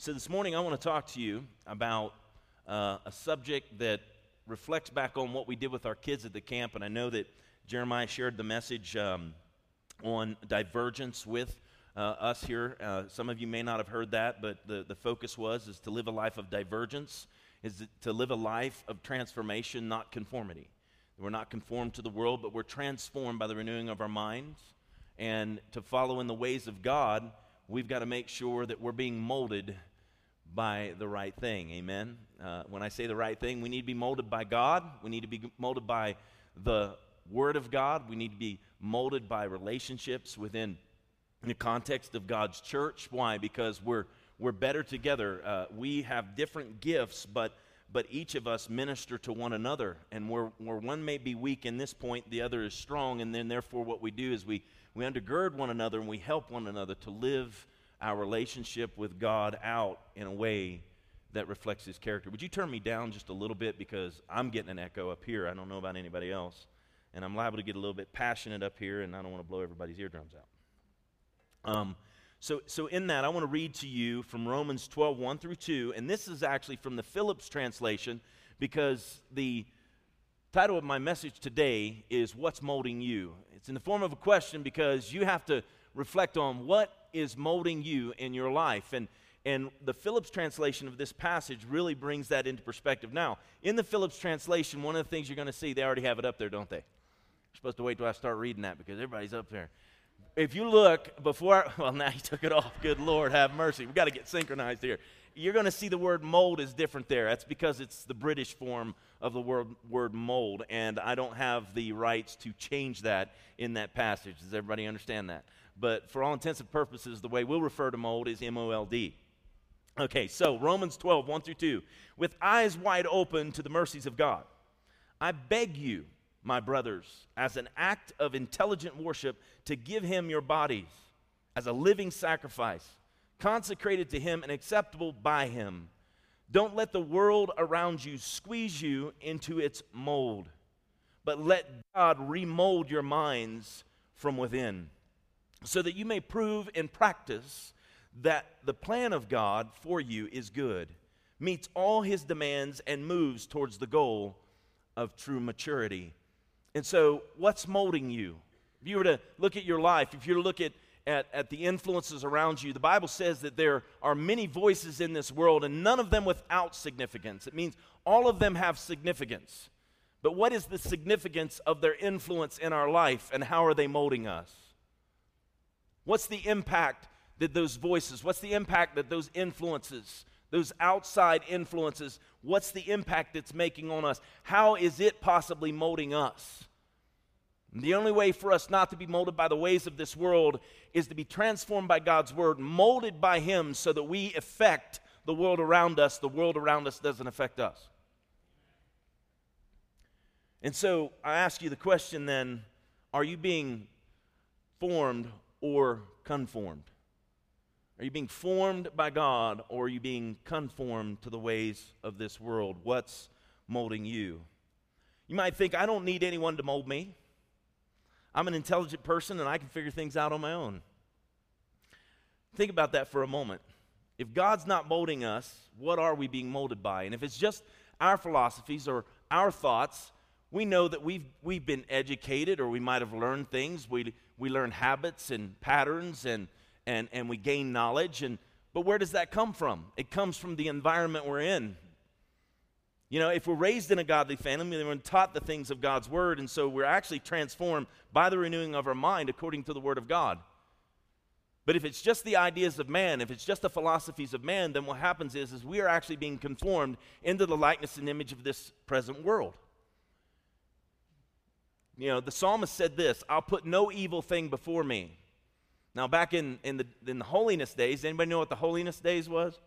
So, this morning I want to talk to you about uh, a subject that reflects back on what we did with our kids at the camp. And I know that Jeremiah shared the message um, on divergence with uh, us here. Uh, some of you may not have heard that, but the, the focus was is to live a life of divergence, is to live a life of transformation, not conformity. We're not conformed to the world, but we're transformed by the renewing of our minds. And to follow in the ways of God, we've got to make sure that we're being molded by the right thing. Amen. Uh, when I say the right thing, we need to be molded by God. We need to be molded by the Word of God. We need to be molded by relationships within the context of God's church. Why? Because we're we're better together. Uh, we have different gifts, but but each of us minister to one another. And where, where one may be weak in this point, the other is strong. And then, therefore, what we do is we, we undergird one another and we help one another to live our relationship with God out in a way that reflects his character. Would you turn me down just a little bit because I'm getting an echo up here. I don't know about anybody else. And I'm liable to get a little bit passionate up here, and I don't want to blow everybody's eardrums out. Um, so, so in that, I want to read to you from Romans 12, 1 through 2. And this is actually from the Phillips translation because the title of my message today is What's Molding You? It's in the form of a question because you have to reflect on what is molding you in your life. And, and the Phillips translation of this passage really brings that into perspective. Now, in the Phillips translation, one of the things you're going to see, they already have it up there, don't they? You're supposed to wait till I start reading that because everybody's up there. If you look before, I, well, now he took it off. Good Lord, have mercy. We've got to get synchronized here. You're going to see the word mold is different there. That's because it's the British form of the word, word mold, and I don't have the rights to change that in that passage. Does everybody understand that? But for all intents and purposes, the way we'll refer to mold is M O L D. Okay, so Romans 12, 1 through 2. With eyes wide open to the mercies of God, I beg you, my brothers, as an act of intelligent worship, to give him your bodies as a living sacrifice, consecrated to him and acceptable by him. Don't let the world around you squeeze you into its mold, but let God remold your minds from within so that you may prove in practice that the plan of God for you is good, meets all his demands, and moves towards the goal of true maturity. And so, what's molding you? If you were to look at your life, if you were to look at, at, at the influences around you, the Bible says that there are many voices in this world, and none of them without significance. It means all of them have significance. But what is the significance of their influence in our life, and how are they molding us? What's the impact that those voices, what's the impact that those influences, those outside influences, what's the impact it's making on us? How is it possibly molding us? And the only way for us not to be molded by the ways of this world is to be transformed by God's word, molded by Him so that we affect the world around us. The world around us doesn't affect us. And so I ask you the question then are you being formed or conformed? Are you being formed by God or are you being conformed to the ways of this world? What's molding you? You might think, I don't need anyone to mold me. I'm an intelligent person and I can figure things out on my own. Think about that for a moment. If God's not molding us, what are we being molded by? And if it's just our philosophies or our thoughts, we know that we've, we've been educated or we might have learned things. We, we learn habits and patterns and, and, and we gain knowledge. And, but where does that come from? It comes from the environment we're in. You know, if we're raised in a godly family, we're taught the things of God's word, and so we're actually transformed by the renewing of our mind according to the word of God. But if it's just the ideas of man, if it's just the philosophies of man, then what happens is, is we are actually being conformed into the likeness and image of this present world. You know, the psalmist said this I'll put no evil thing before me. Now, back in, in, the, in the holiness days, anybody know what the holiness days was?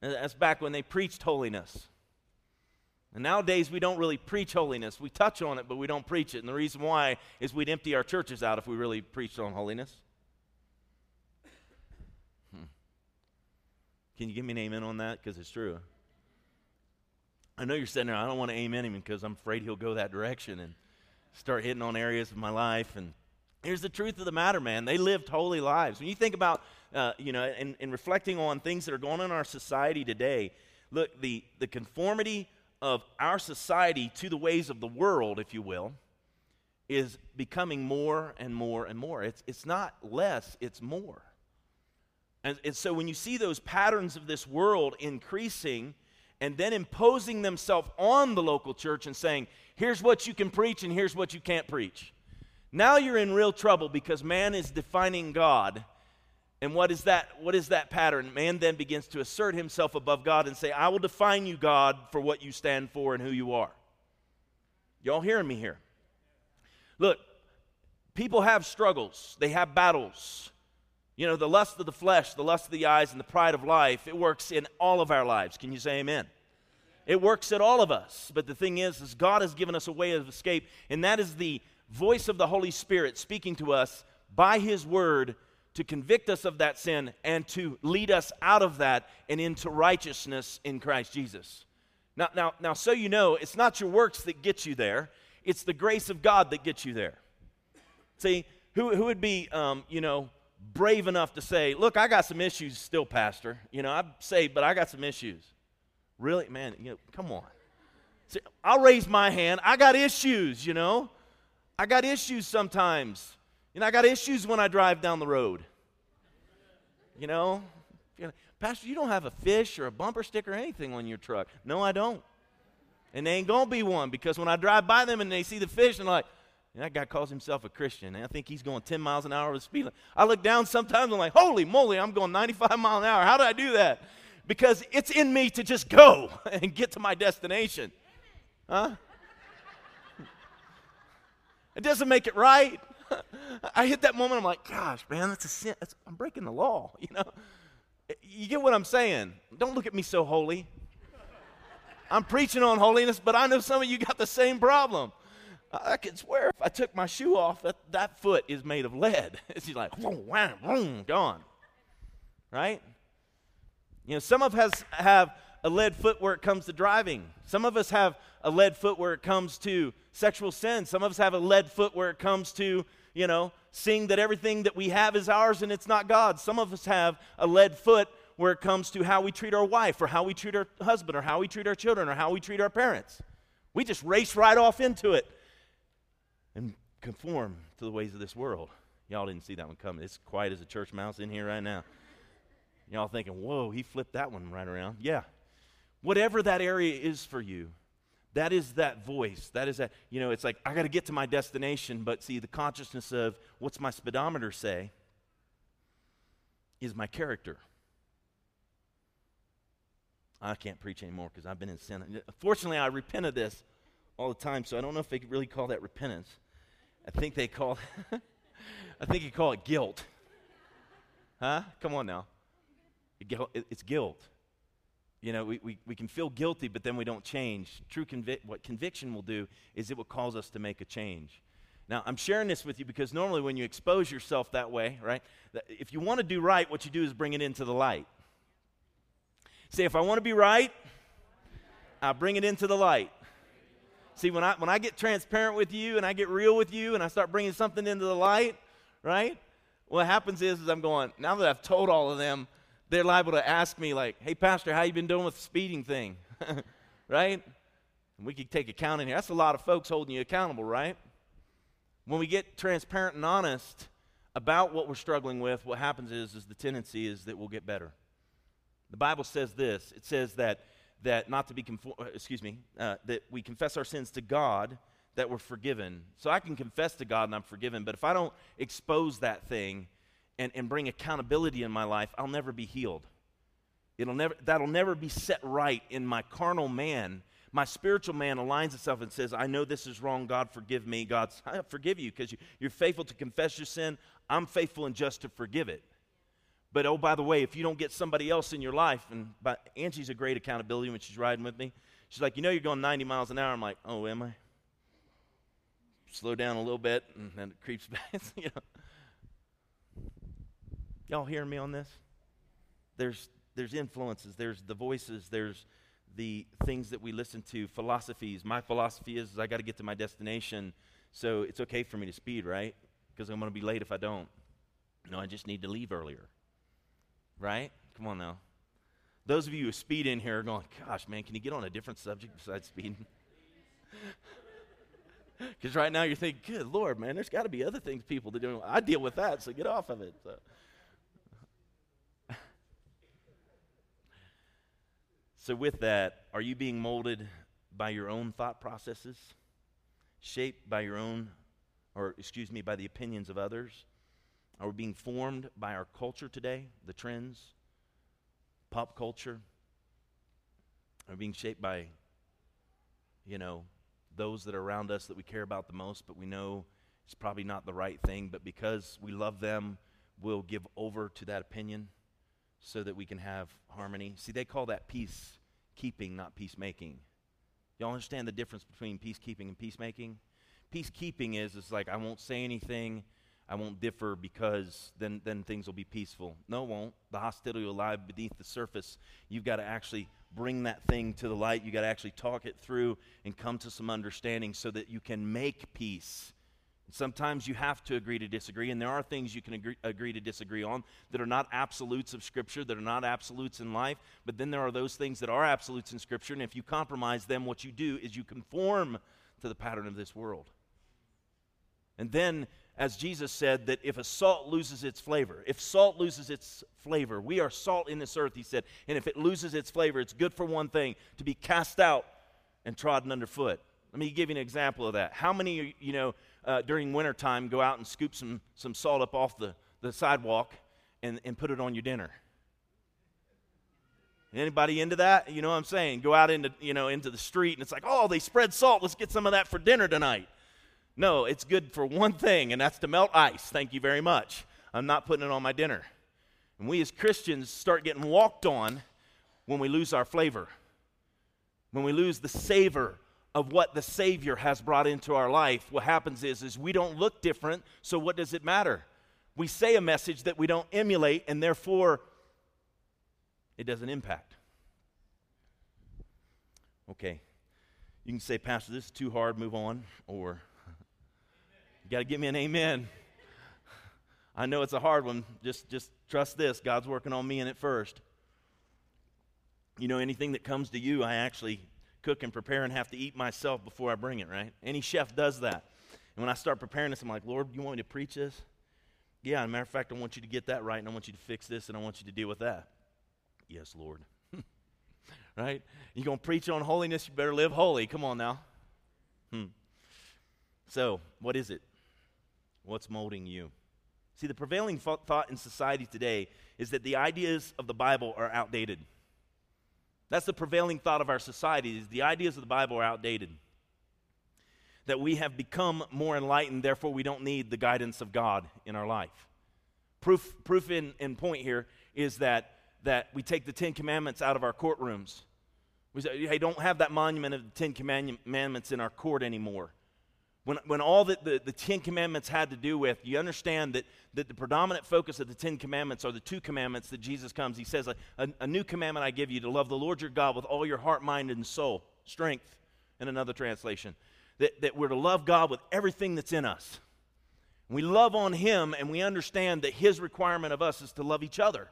That's back when they preached holiness. And nowadays, we don't really preach holiness. We touch on it, but we don't preach it. And the reason why is we'd empty our churches out if we really preached on holiness. Hmm. Can you give me an amen on that? Because it's true. I know you're sitting there, I don't want to amen him because I'm afraid he'll go that direction. And start hitting on areas of my life. And here's the truth of the matter, man. They lived holy lives. When you think about uh, you know, and, reflecting on things that are going on in our society today, look, the, the conformity of our society to the ways of the world, if you will, is becoming more and more and more. It's, it's not less, it's more. And, and so when you see those patterns of this world increasing and then imposing themselves on the local church and saying, here's what you can preach and here's what you can't preach. Now you're in real trouble because man is defining God. And what is that? What is that pattern? Man then begins to assert himself above God and say, I will define you, God, for what you stand for and who you are. Y'all hearing me here? Look, people have struggles, they have battles. You know, the lust of the flesh, the lust of the eyes, and the pride of life, it works in all of our lives. Can you say amen? It works at all of us. But the thing is, is God has given us a way of escape, and that is the voice of the Holy Spirit speaking to us by His Word to convict us of that sin and to lead us out of that and into righteousness in Christ Jesus. Now, now, now, so you know, it's not your works that get you there, it's the grace of God that gets you there. See, who, who would be, um, you know, brave enough to say, Look, I got some issues still, Pastor. You know, I'm saved, but I got some issues. Really? Man, you know, come on. See, I'll raise my hand. I got issues, you know. I got issues sometimes. You know, I got issues when I drive down the road. You know, Pastor, you don't have a fish or a bumper sticker or anything on your truck. No, I don't. And they ain't going to be one because when I drive by them and they see the fish, and like, that guy calls himself a Christian. And I think he's going 10 miles an hour with speed limit. I look down sometimes, I'm like, holy moly, I'm going 95 miles an hour. How did I do that? Because it's in me to just go and get to my destination. Huh? It doesn't make it right. I hit that moment, I'm like, gosh, man, that's a sin. That's, I'm breaking the law, you know? You get what I'm saying? Don't look at me so holy. I'm preaching on holiness, but I know some of you got the same problem. I can swear if I took my shoe off, that, that foot is made of lead. Just like, whoom, wham, whoom, gone. Right? You know, some of us have a lead foot where it comes to driving. Some of us have a lead foot where it comes to sexual sin. Some of us have a lead foot where it comes to, you know, seeing that everything that we have is ours and it's not God's. Some of us have a lead foot where it comes to how we treat our wife or how we treat our husband or how we treat our children or how we treat our parents. We just race right off into it conform to the ways of this world. Y'all didn't see that one coming. It's quiet as a church mouse in here right now. Y'all thinking, whoa, he flipped that one right around. Yeah. Whatever that area is for you, that is that voice. That is that, you know, it's like, I got to get to my destination, but see, the consciousness of what's my speedometer say is my character. I can't preach anymore because I've been in sin. Fortunately, I repent of this all the time, so I don't know if they really call that repentance. I think they call I think you call it guilt. Huh? Come on now. It's guilt. You know, we, we, we can feel guilty, but then we don't change. True convic- what conviction will do is it will cause us to make a change. Now, I'm sharing this with you because normally when you expose yourself that way, right, if you want to do right, what you do is bring it into the light. Say, if I want to be right, I'll bring it into the light. See, when I, when I get transparent with you and I get real with you and I start bringing something into the light, right? What happens is, is I'm going, now that I've told all of them, they're liable to ask me, like, hey, Pastor, how you been doing with the speeding thing? right? And we could take account in here. That's a lot of folks holding you accountable, right? When we get transparent and honest about what we're struggling with, what happens is, is the tendency is that we'll get better. The Bible says this it says that, that not to be, conform, uh, excuse me, uh, that we confess our sins to God, that we're forgiven. So I can confess to God and I'm forgiven, but if I don't expose that thing and, and bring accountability in my life, I'll never be healed. It'll never, that'll never be set right in my carnal man. My spiritual man aligns itself and says, I know this is wrong. God, forgive me. God, I forgive you because you, you're faithful to confess your sin. I'm faithful and just to forgive it. But oh, by the way, if you don't get somebody else in your life, and by, Angie's a great accountability when she's riding with me. She's like, you know, you're going 90 miles an hour. I'm like, oh, am I? Slow down a little bit, and then it creeps back. you know. Y'all hearing me on this? There's there's influences. There's the voices. There's the things that we listen to. Philosophies. My philosophy is, is I got to get to my destination, so it's okay for me to speed, right? Because I'm going to be late if I don't. No, I just need to leave earlier. Right? Come on now. Those of you who speed in here are going, gosh, man, can you get on a different subject besides speeding? Because right now you're thinking, good Lord, man, there's got to be other things people to do. I deal with that, so get off of it. So. so, with that, are you being molded by your own thought processes, shaped by your own, or excuse me, by the opinions of others? Are we being formed by our culture today, the trends, pop culture? Are we being shaped by, you know, those that are around us that we care about the most, but we know it's probably not the right thing, but because we love them, we'll give over to that opinion so that we can have harmony. See, they call that peacekeeping, not peacemaking. Y'all understand the difference between peacekeeping and peacemaking? Peacekeeping is it's like I won't say anything, I won't differ because then then things will be peaceful. No, it won't. The hostility will lie beneath the surface. You've got to actually bring that thing to the light. You've got to actually talk it through and come to some understanding so that you can make peace. Sometimes you have to agree to disagree, and there are things you can agree, agree, to disagree on that are not absolutes of Scripture, that are not absolutes in life, but then there are those things that are absolutes in Scripture, and if you compromise them, what you do is you conform to the pattern of this world. And then as Jesus said, that if a salt loses its flavor, if salt loses its flavor, we are salt in this earth, he said, and if it loses its flavor, it's good for one thing to be cast out and trodden underfoot. Let me give you an example of that. How many, you know, uh, during wintertime go out and scoop some, some salt up off the, the sidewalk and, and put it on your dinner? Anybody into that? You know what I'm saying? Go out into, you know, into the street and it's like, oh, they spread salt. Let's get some of that for dinner tonight. No, it's good for one thing, and that's to melt ice. Thank you very much. I'm not putting it on my dinner. And we as Christians start getting walked on when we lose our flavor, when we lose the savor of what the Savior has brought into our life. What happens is, is we don't look different, so what does it matter? We say a message that we don't emulate, and therefore it doesn't impact. Okay. You can say, Pastor, this is too hard, move on, or got to give me an amen. I know it's a hard one. Just, just trust this. God's working on me in it first. You know, anything that comes to you, I actually cook and prepare and have to eat myself before I bring it, right? Any chef does that. And when I start preparing this, I'm like, Lord, you want me to preach this? Yeah, as a matter of fact, I want you to get that right, and I want you to fix this, and I want you to deal with that. Yes, Lord. right? You're going to preach on holiness, you better live holy. Come on now. Hmm. So, what is it? What's molding you? See, the prevailing thought in society today is that the ideas of the Bible are outdated. That's the prevailing thought of our society is the ideas of the Bible are outdated. That we have become more enlightened, therefore we don't need the guidance of God in our life. Proof, proof in, in point here is that, that we take the Ten Commandments out of our courtrooms. We say, hey, don't have that monument of the Ten Commandments in our court anymore. When, when all that the, the Ten Commandments had to do with, you understand that, that the predominant focus of the Ten Commandments are the two commandments that Jesus comes. He says, a, a, a new commandment I give you to love the Lord your God with all your heart, mind, and soul, strength, in another translation. That, that we're to love God with everything that's in us. We love on Him and we understand that His requirement of us is to love each other.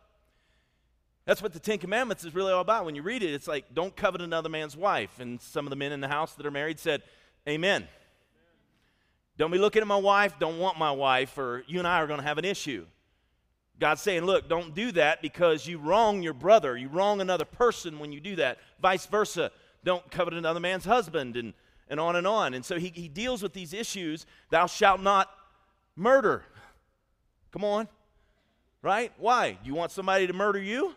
That's what the Ten Commandments is really all about. When you read it, it's like, don't covet another man's wife. And some of the men in the house that are married said, Amen. Don't be looking at my wife, don't want my wife, or you and I are going to have an issue. God's saying, look, don't do that because you wrong your brother. You wrong another person when you do that. Vice versa. Don't covet another man's husband, and, and on and on. And so he, he deals with these issues. Thou shalt not murder. Come on. Right? Why? You want somebody to murder you?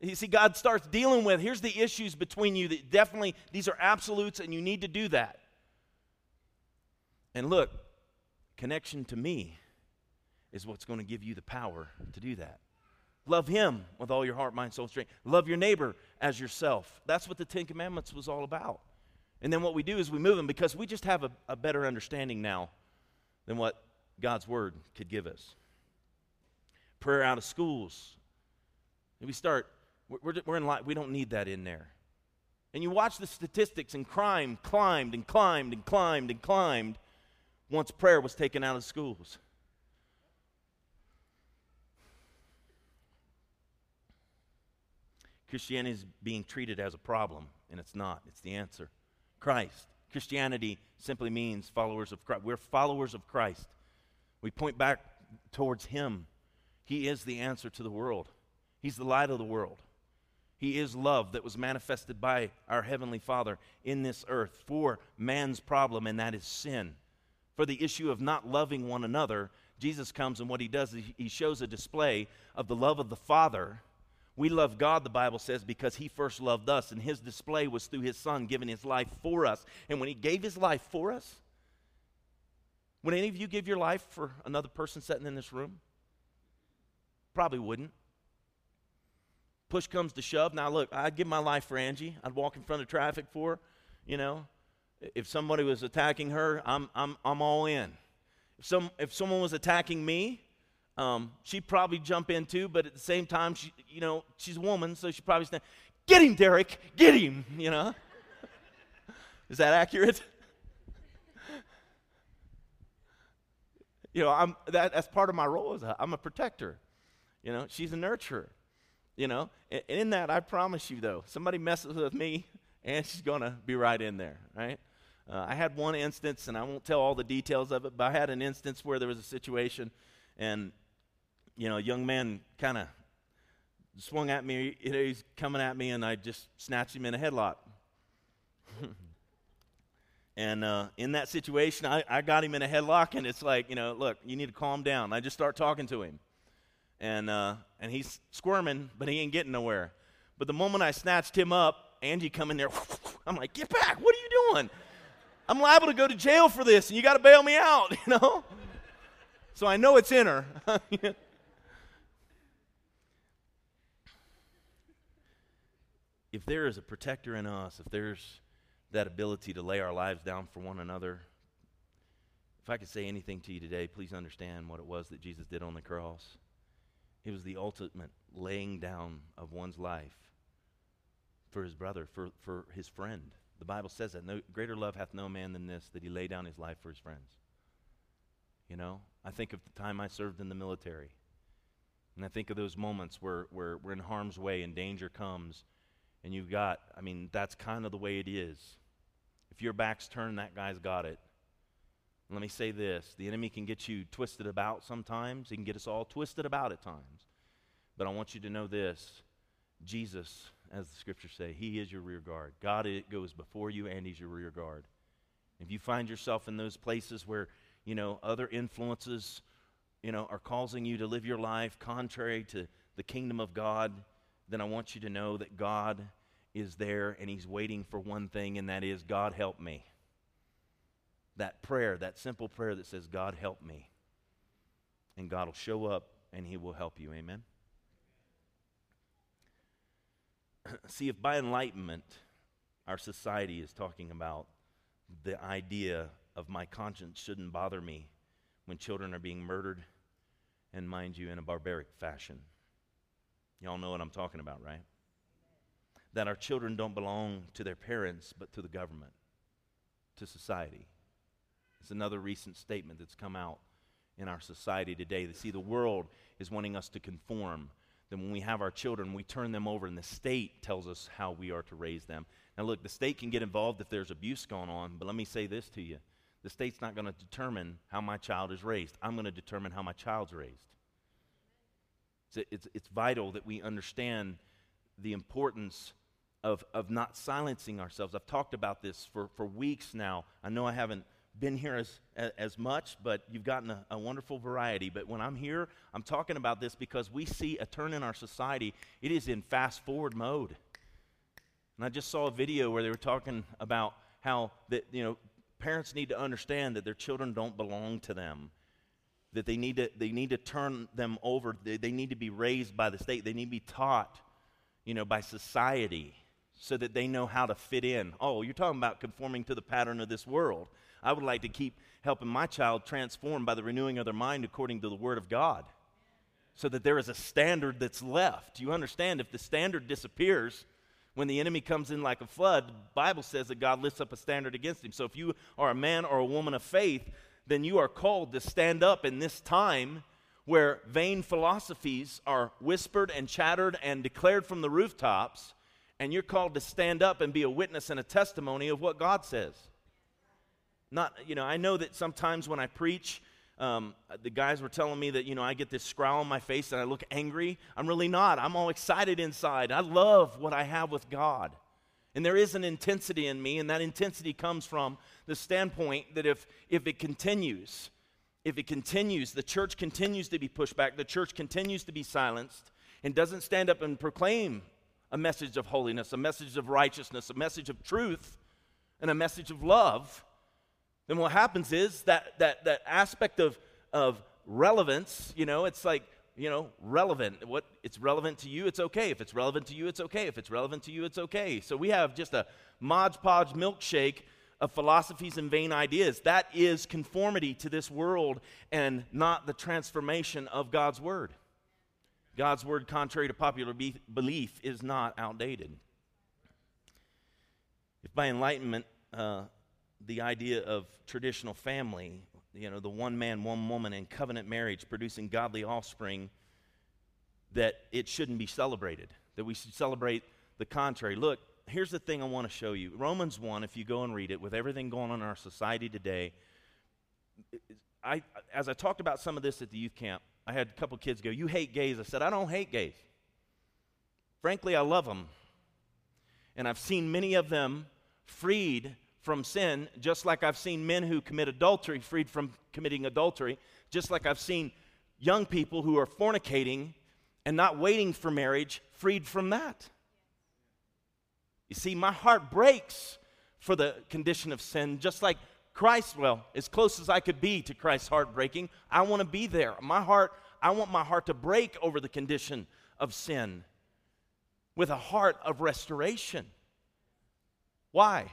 You see, God starts dealing with here's the issues between you that definitely, these are absolutes, and you need to do that. And look, connection to me is what's going to give you the power to do that. Love him with all your heart, mind, soul, strength. Love your neighbor as yourself. That's what the Ten Commandments was all about. And then what we do is we move them because we just have a, a better understanding now than what God's Word could give us. Prayer out of schools. And we start, we're, we're in light, we don't need that in there. And you watch the statistics, and crime climbed and climbed and climbed and climbed once prayer was taken out of schools. Christianity is being treated as a problem, and it's not. It's the answer. Christ. Christianity simply means followers of Christ. We're followers of Christ. We point back towards Him. He is the answer to the world, He's the light of the world. He is love that was manifested by our Heavenly Father in this earth for man's problem, and that is sin. For the issue of not loving one another, Jesus comes and what he does is he shows a display of the love of the Father. We love God, the Bible says, because he first loved us, and his display was through his Son giving his life for us. And when he gave his life for us, would any of you give your life for another person sitting in this room? Probably wouldn't push comes to shove, now look, I'd give my life for Angie. I'd walk in front of traffic for her, you know. If somebody was attacking her, I'm, I'm, I'm all in. If, some, if someone was attacking me, um, she'd probably jump in too, but at the same time, she, you know, she's a woman, so she'd probably stand, get him, Derek, get him, you know. Is that accurate? you know, I'm, that, that's part of my role. Is I'm a protector. You know, she's a nurturer. You know, and in that, I promise you, though, somebody messes with me, and she's going to be right in there, right? Uh, I had one instance, and I won't tell all the details of it, but I had an instance where there was a situation, and, you know, a young man kind of swung at me. You know, he's coming at me, and I just snatched him in a headlock. and uh, in that situation, I, I got him in a headlock, and it's like, you know, look, you need to calm down. I just start talking to him and, uh, and he's squirming, but he ain't getting nowhere. But the moment I snatched him up, Angie come in there. I'm like, get back! What are you doing? I'm liable to go to jail for this, and you got to bail me out, you know. So I know it's in her. if there is a protector in us, if there's that ability to lay our lives down for one another, if I could say anything to you today, please understand what it was that Jesus did on the cross. It was the ultimate laying down of one's life for his brother, for, for his friend. The Bible says that no greater love hath no man than this, that he lay down his life for his friends. You know, I think of the time I served in the military. And I think of those moments where, where we're in harm's way and danger comes, and you've got, I mean, that's kind of the way it is. If your back's turned, that guy's got it. Let me say this the enemy can get you twisted about sometimes, he can get us all twisted about at times. But I want you to know this Jesus, as the scriptures say, he is your rear guard. God it goes before you, and he's your rear guard. If you find yourself in those places where, you know, other influences, you know, are causing you to live your life contrary to the kingdom of God, then I want you to know that God is there and he's waiting for one thing, and that is, God help me that prayer, that simple prayer that says, God, help me. And God will show up and He will help you. Amen? See, if by enlightenment our society is talking about the idea of my conscience shouldn't bother me when children are being murdered, and mind you, in a barbaric fashion. Y'all know what I'm talking about, right? That our children don't belong to their parents, but to the government, to society. It's another recent statement that's come out in our society today. To see the world is wanting us to conform. Then when we have our children, we turn them over, and the state tells us how we are to raise them. Now, look, the state can get involved if there's abuse going on, but let me say this to you. The state's not going to determine how my child is raised. I'm going to determine how my child's raised. It's, it's, it's vital that we understand the importance of, of not silencing ourselves. I've talked about this for, for weeks now. I know I haven't been here as, as much, but you've gotten a, a, wonderful variety. But when I'm here, I'm talking about this because we see a turn in our society. It is in fast forward mode. And I just saw a video where they were talking about how that, you know, parents need to understand that their children don't belong to them. That they need to, they need to turn them over. They, they need to be raised by the state. They need to be taught, you know, by society so that they know how to fit in. Oh, you're talking about conforming to the pattern of this world. I would like to keep helping my child transform by the renewing of their mind according to the Word of God so that there is a standard that's left. You understand, if the standard disappears, when the enemy comes in like a flood, the Bible says that God lifts up a standard against him. So if you are a man or a woman of faith, then you are called to stand up in this time where vain philosophies are whispered and chattered and declared from the rooftops, and you're called to stand up and be a witness and a testimony of what God says. Not, you know, I know that sometimes when I preach, um, the guys were telling me that, you know, I get this scowl on my face and I look angry. I'm really not. I'm all excited inside. I love what I have with God. And there is an intensity in me, and that intensity comes from the standpoint that if, if it continues, if it continues, the church continues to be pushed back, the church continues to be silenced, and doesn't stand up and proclaim a message of holiness, a message of righteousness, a message of truth, and a message of love, then what happens is that, that, that aspect of, of relevance, you know, it's like, you know, relevant. What it's relevant to you, it's okay. If it's relevant to you, it's okay. If it's relevant to you, it's okay. So we have just a Mod Podge milkshake of philosophies and vain ideas. That is conformity to this world and not the transformation of God's Word. God's Word, contrary to popular be- belief, is not outdated. If by enlightenment, uh, the idea of traditional family, you know, the one man, one woman in covenant marriage producing godly offspring, that it shouldn't be celebrated, that we should celebrate the contrary. Look, here's the thing I want to show you. Romans 1, if you go and read it, with everything going on in our society today, I, as I talked about some of this at the youth camp, I had a couple kids go, You hate gays. I said, I don't hate gays. Frankly, I love them. And I've seen many of them freed from sin, just like I've seen men who commit adultery freed from committing adultery, just like I've seen young people who are fornicating and not waiting for marriage freed from that. You see, my heart breaks for the condition of sin, just like Christ, well, as close as I could be to Christ's heart breaking, I want to be there. My heart, I want my heart to break over the condition of sin with a heart of restoration. Why?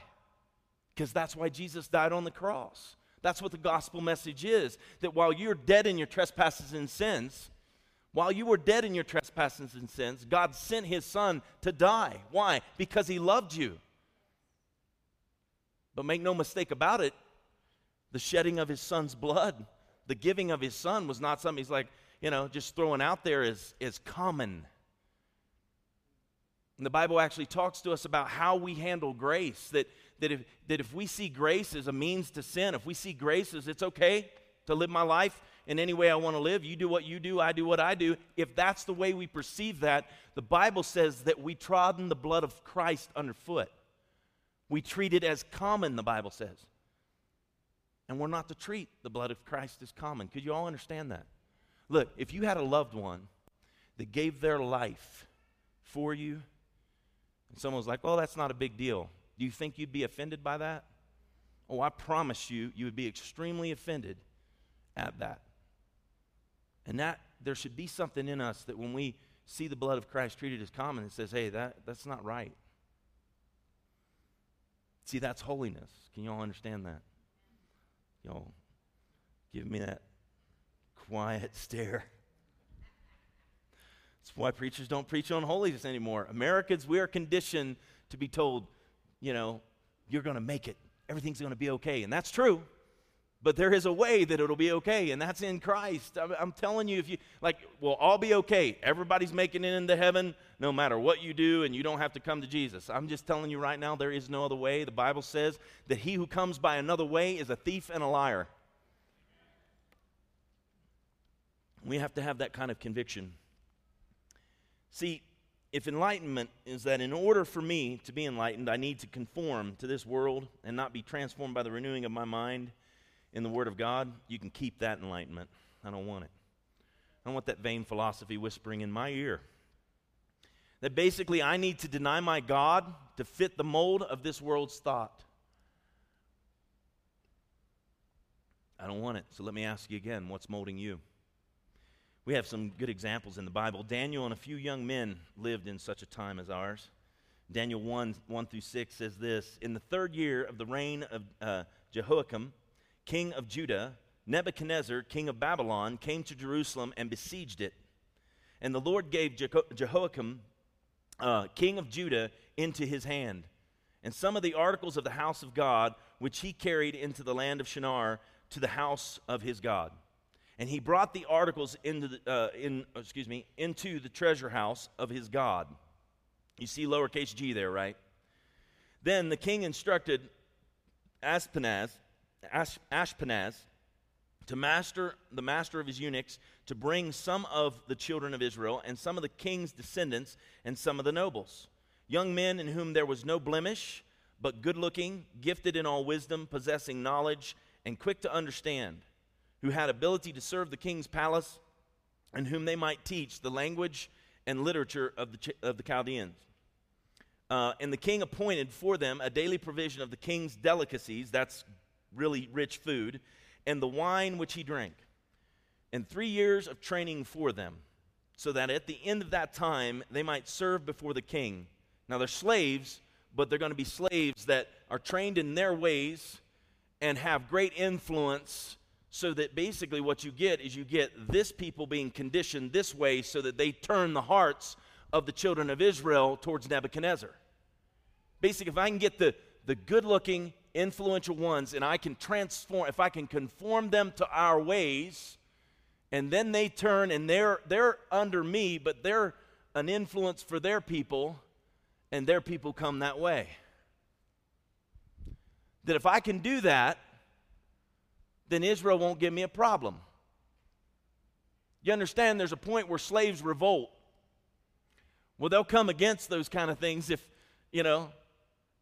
Because that's why Jesus died on the cross. That's what the gospel message is that while you're dead in your trespasses and sins, while you were dead in your trespasses and sins, God sent his son to die. Why? Because he loved you. But make no mistake about it, the shedding of his son's blood, the giving of his son was not something he's like, you know, just throwing out there is, as common. And the Bible actually talks to us about how we handle grace, that, that, if, that if we see grace as a means to sin, if we see grace as it's okay to live my life in any way I want to live. You do what you do, I do what I do. If that's the way we perceive that, the Bible says that we trodden the blood of Christ underfoot. We treat it as common, the Bible says. And we're not to treat the blood of Christ as common. Could you all understand that? Look, if you had a loved one that gave their life for you, and someone was like, well, that's not a big deal, do you think you'd be offended by that? Oh, I promise you, you would be extremely offended at that. And that there should be something in us that when we see the blood of Christ treated as common, it says, hey, that, that's not right. See, that's holiness. Can you all understand that? Y'all give me that quiet stare. That's why preachers don't preach on holiness anymore. Americans, we are conditioned to be told, you know, you're going to make it. Everything's going to be okay. And that's true. But there is a way that it'll be okay, and that's in Christ. I'm, I'm, telling you, if you, like, we'll all be okay. Everybody's making it into heaven no matter what you do, and you don't have to come to Jesus. I'm just telling you right now, there is no other way. The Bible says that he who comes by another way is a thief and a liar. We have to have that kind of conviction. See, if enlightenment is that in order for me to be enlightened, I need to conform to this world and not be transformed by the renewing of my mind in the Word of God, you can keep that enlightenment. I don't want it. I don't want that vain philosophy whispering in my ear. That basically I need to deny my God to fit the mold of this world's thought. I don't want it. So let me ask you again what's molding you? We have some good examples in the Bible. Daniel and a few young men lived in such a time as ours. Daniel 1 1 through 6 says this In the third year of the reign of uh, Jehoiakim, king of Judah, Nebuchadnezzar, king of Babylon, came to Jerusalem and besieged it. And the Lord gave Jeho- Jehoiakim, uh, king of Judah, into his hand. And some of the articles of the house of God, which he carried into the land of Shinar, to the house of his God. And he brought the articles into the, uh, in, excuse me, into the treasure house of his God. You see lowercase g there, right? Then the king instructed Ashpenaz, Ash, Ashpenaz to master the master of his eunuchs to bring some of the children of Israel and some of the king's descendants and some of the nobles, young men in whom there was no blemish, but good looking, gifted in all wisdom, possessing knowledge, and quick to understand, who had ability to serve the king's palace, and whom they might teach the language and literature of the, of the Chaldeans. Uh, and the king appointed for them a daily provision of the king's delicacies, that's really rich food, and the wine which he drank, and three years of training for them, so that at the end of that time they might serve before the king. Now they're slaves, but they're going to be slaves that are trained in their ways and have great influence so that basically what you get is you get this people being conditioned this way so that they turn the hearts of the children of Israel towards Nebuchadnezzar. Basically, if I can get the, the good looking, influential ones and I can transform, if I can conform them to our ways, and then they turn and they're, they're under me, but they're an influence for their people, and their people come that way. That if I can do that, then Israel won't give me a problem. You understand there's a point where slaves revolt. Well, they'll come against those kind of things if, you know,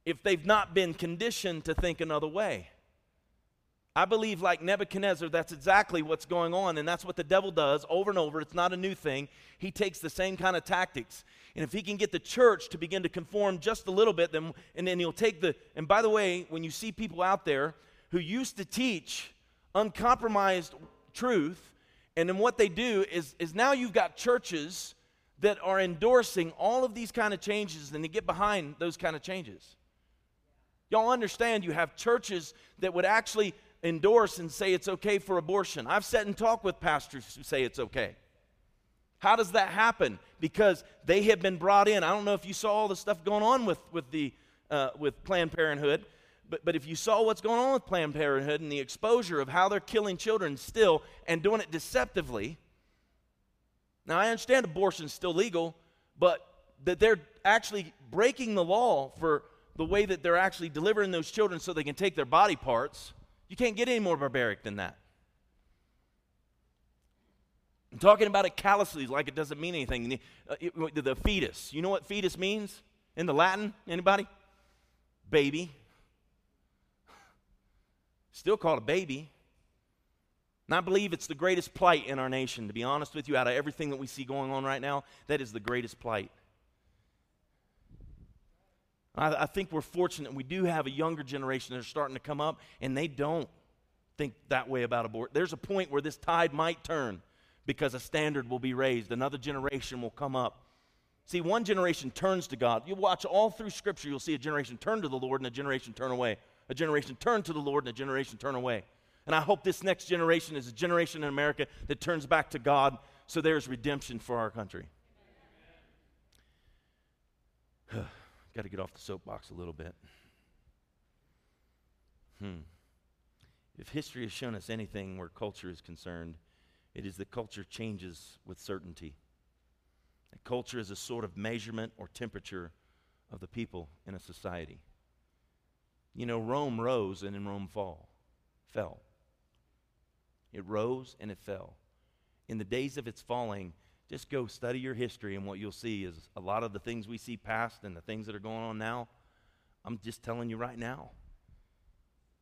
if they've not been conditioned to think another way. I believe, like Nebuchadnezzar, that's exactly what's going on, and that's what the devil does over and over. It's not a new thing. He takes the same kind of tactics. And if he can get the church to begin to conform just a little bit, then, and then he'll take the. And by the way, when you see people out there who used to teach uncompromised truth. And then what they do is, is now you've got churches that are endorsing all of these kind of changes and they get behind those kind of changes. Y'all understand you have churches that would actually endorse and say it's okay for abortion. I've sat and talked with pastors who say it's okay. How does that happen? Because they have been brought in. I don't know if you saw all the stuff going on with, with, the, uh, with Planned Parenthood, but, but if you saw what's going on with Planned Parenthood and the exposure of how they're killing children still and doing it deceptively, now I understand abortion's still legal, but that they're actually breaking the law for the way that they're actually delivering those children so they can take their body parts, you can't get any more barbaric than that. I'm talking about it callously like it doesn't mean anything. The, uh, the fetus, you know what fetus means in the Latin? Anybody? Baby. Still called a baby. And I believe it's the greatest plight in our nation, to be honest with you, out of everything that we see going on right now, that is the greatest plight. I, I think we're fortunate. We do have a younger generation that are starting to come up, and they don't think that way about abortion. There's a point where this tide might turn because a standard will be raised. Another generation will come up. See, one generation turns to God. You watch all through Scripture, you'll see a generation turn to the Lord and a generation turn away. A generation turn to the Lord and a generation turn away. And I hope this next generation is a generation in America that turns back to God so there's redemption for our country. Got to get off the soapbox a little bit. Hmm. If history has shown us anything where culture is concerned, it is that culture changes with certainty. That culture is a sort of measurement or temperature of the people in a society. You know, Rome rose and in Rome fall, fell. It rose and it fell. In the days of its falling, just go study your history, and what you'll see is a lot of the things we see past and the things that are going on now. I'm just telling you right now.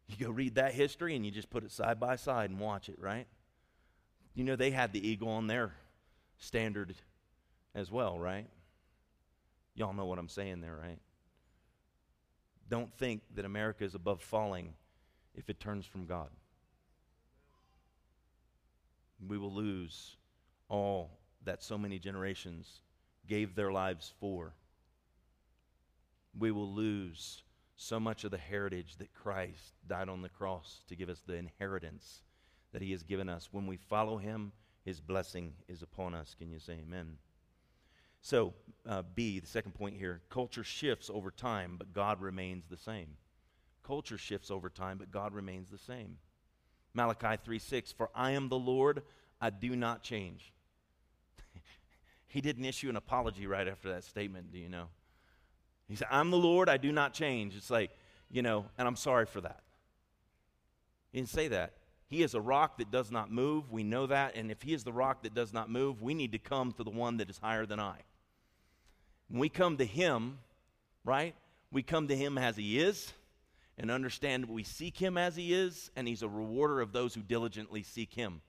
You go read that history and you just put it side by side and watch it, right? You know, they had the eagle on their standard as well, right? Y'all know what I'm saying there, right? Don't think that America is above falling if it turns from God. We will lose all that so many generations gave their lives for. We will lose so much of the heritage that Christ died on the cross to give us the inheritance that He has given us. When we follow Him, His blessing is upon us. Can you say amen? So, uh, B, the second point here culture shifts over time, but God remains the same. Culture shifts over time, but God remains the same. Malachi 3 6, for I am the Lord, I do not change. he didn't issue an apology right after that statement, do you know? He said, I'm the Lord, I do not change. It's like, you know, and I'm sorry for that. He didn't say that. He is a rock that does not move. We know that. And if He is the rock that does not move, we need to come to the one that is higher than I. When we come to Him, right, we come to Him as He is and understand we seek Him as He is, and He's a rewarder of those who diligently seek Him.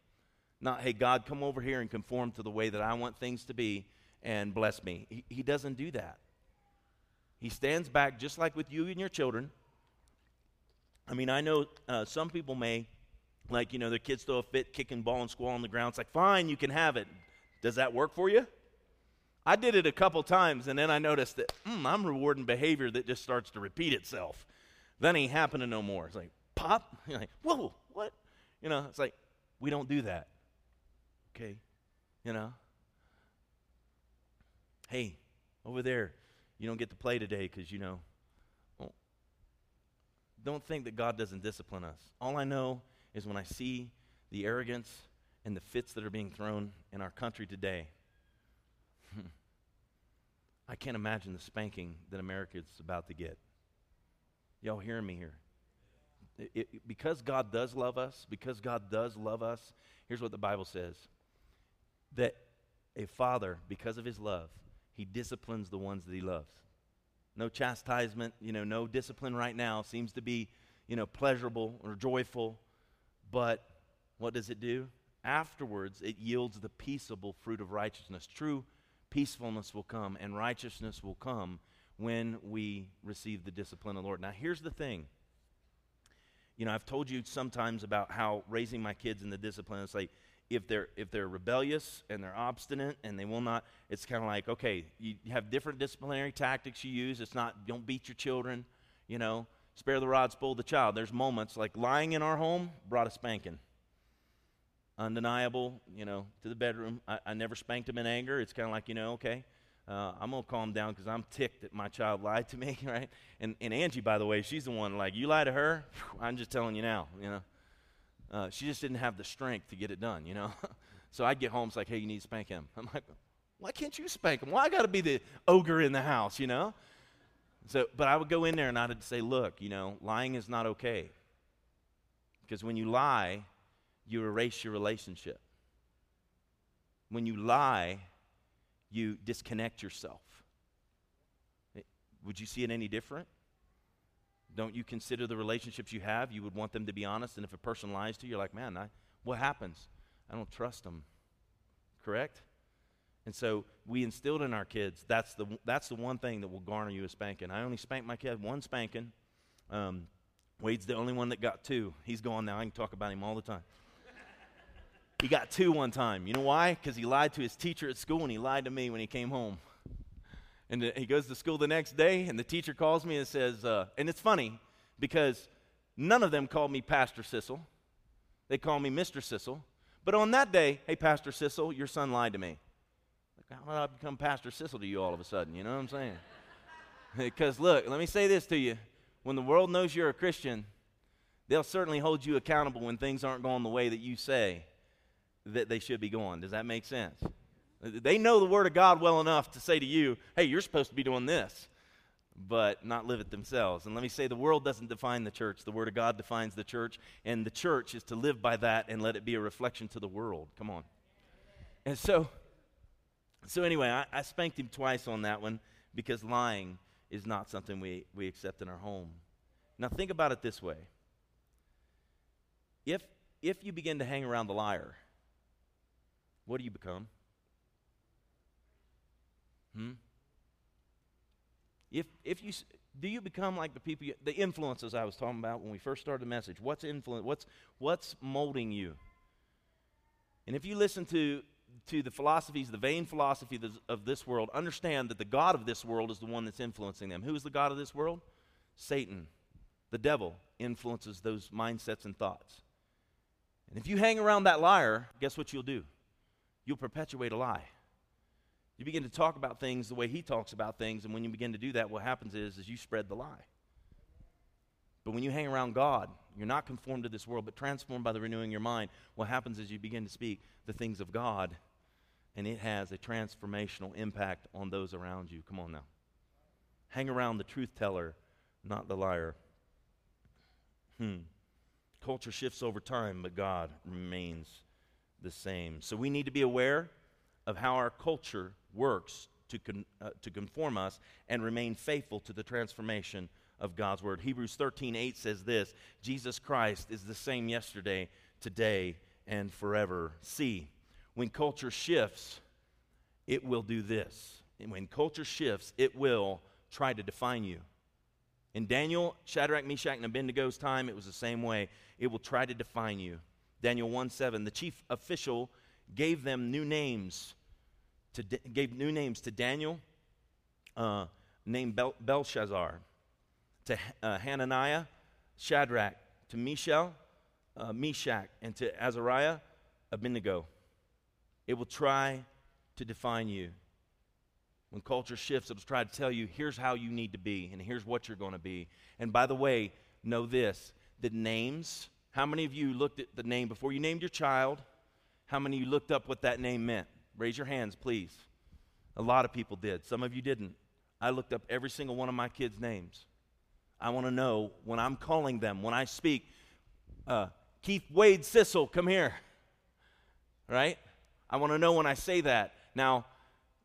Not, hey, God, come over here and conform to the way that I want things to be and bless me. He, he doesn't do that. He stands back just like with you and your children. I mean, I know uh, some people may, like, you know, their kids throw a fit, kicking ball and squall on the ground. It's like, fine, you can have it. Does that work for you? I did it a couple times, and then I noticed that mm, I'm rewarding behavior that just starts to repeat itself. That ain't happening no more. It's like, pop. You're like, whoa, what? You know, it's like, we don't do that. Okay? You know? Hey, over there, you don't get to play today because, you know, well, don't think that God doesn't discipline us. All I know is when I see the arrogance and the fits that are being thrown in our country today, I can't imagine the spanking that America is about to get. Y'all hearing me here? It, it, because God does love us, because God does love us, here's what the Bible says that a father, because of his love, he disciplines the ones that he loves. No chastisement, you know, no discipline right now seems to be, you know, pleasurable or joyful. But what does it do? Afterwards, it yields the peaceable fruit of righteousness. True peacefulness will come and righteousness will come when we receive the discipline of the Lord. Now, here's the thing. You know, I've told you sometimes about how raising my kids in the discipline, it's like if they're if they're rebellious and they're obstinate and they will not it's kind of like okay you have different disciplinary tactics you use it's not don't beat your children you know spare the rod spoil the child there's moments like lying in our home brought a spanking undeniable you know to the bedroom i, I never spanked him in anger it's kind of like you know okay uh, i'm going to calm down because i'm ticked that my child lied to me right and, and angie by the way she's the one like you lie to her i'm just telling you now you know uh, she just didn't have the strength to get it done, you know. so I'd get home, it's like, hey, you need to spank him. I'm like, why can't you spank him? Why I got to be the ogre in the house, you know? So, but I would go in there and I'd say, look, you know, lying is not okay. Because when you lie, you erase your relationship. When you lie, you disconnect yourself. Would you see it any different? Don't you consider the relationships you have? You would want them to be honest. And if a person lies to you, you're like, man, I, what happens? I don't trust them. Correct? And so we instilled in our kids that's the, that's the one thing that will garner you a spanking. I only spanked my kid one spanking. Um, Wade's the only one that got two. He's gone now. I can talk about him all the time. He got two one time. You know why? Because he lied to his teacher at school and he lied to me when he came home. And he goes to school the next day, and the teacher calls me and says, uh, and it's funny because none of them called me Pastor Sissel. They called me Mr. Sissel. But on that day, hey, Pastor Sissel, your son lied to me. Like, how did I become Pastor Sissel to you all of a sudden? You know what I'm saying? because look, let me say this to you. When the world knows you're a Christian, they'll certainly hold you accountable when things aren't going the way that you say that they should be going. Does that make sense? They know the Word of God well enough to say to you, hey, you're supposed to be doing this, but not live it themselves. And let me say, the world doesn't define the church. The Word of God defines the church, and the church is to live by that and let it be a reflection to the world. Come on. And so, so anyway, I, I spanked him twice on that one because lying is not something we, we accept in our home. Now, think about it this way if, if you begin to hang around the liar, what do you become? Hmm? If, if you, do you become like the people, the influences I was talking about when we first started the message? What's influence? What's, what's molding you? And if you listen to, to the philosophies, the vain philosophy of this world, understand that the God of this world is the one that's influencing them. Who is the God of this world? Satan. The devil influences those mindsets and thoughts. And if you hang around that liar, guess what you'll do? You'll perpetuate a lie. You begin to talk about things the way he talks about things, and when you begin to do that, what happens is, is you spread the lie. But when you hang around God, you're not conformed to this world, but transformed by the renewing your mind. What happens is you begin to speak the things of God, and it has a transformational impact on those around you. Come on now. Hang around the truth teller, not the liar. Hmm. Culture shifts over time, but God remains the same. So we need to be aware of how our culture works to, con, uh, to conform us and remain faithful to the transformation of God's word. Hebrews 13 8 says this Jesus Christ is the same yesterday, today, and forever. See, when culture shifts, it will do this. And when culture shifts, it will try to define you. In Daniel, Shadrach, Meshach, and Abednego's time, it was the same way. It will try to define you. Daniel 1 7, the chief official gave them new names. To, gave new names to Daniel, uh, named Bel- Belshazzar, to uh, Hananiah, Shadrach, to Mishael, uh, Meshach, and to Azariah, Abednego. It will try to define you. When culture shifts, it'll try to tell you here's how you need to be, and here's what you're going to be. And by the way, know this that names, how many of you looked at the name before you named your child? How many of you looked up what that name meant? Raise your hands, please. A lot of people did. Some of you didn't. I looked up every single one of my kids' names. I want to know when I'm calling them, when I speak, uh, Keith Wade Sissel, come here. Right? I want to know when I say that. Now,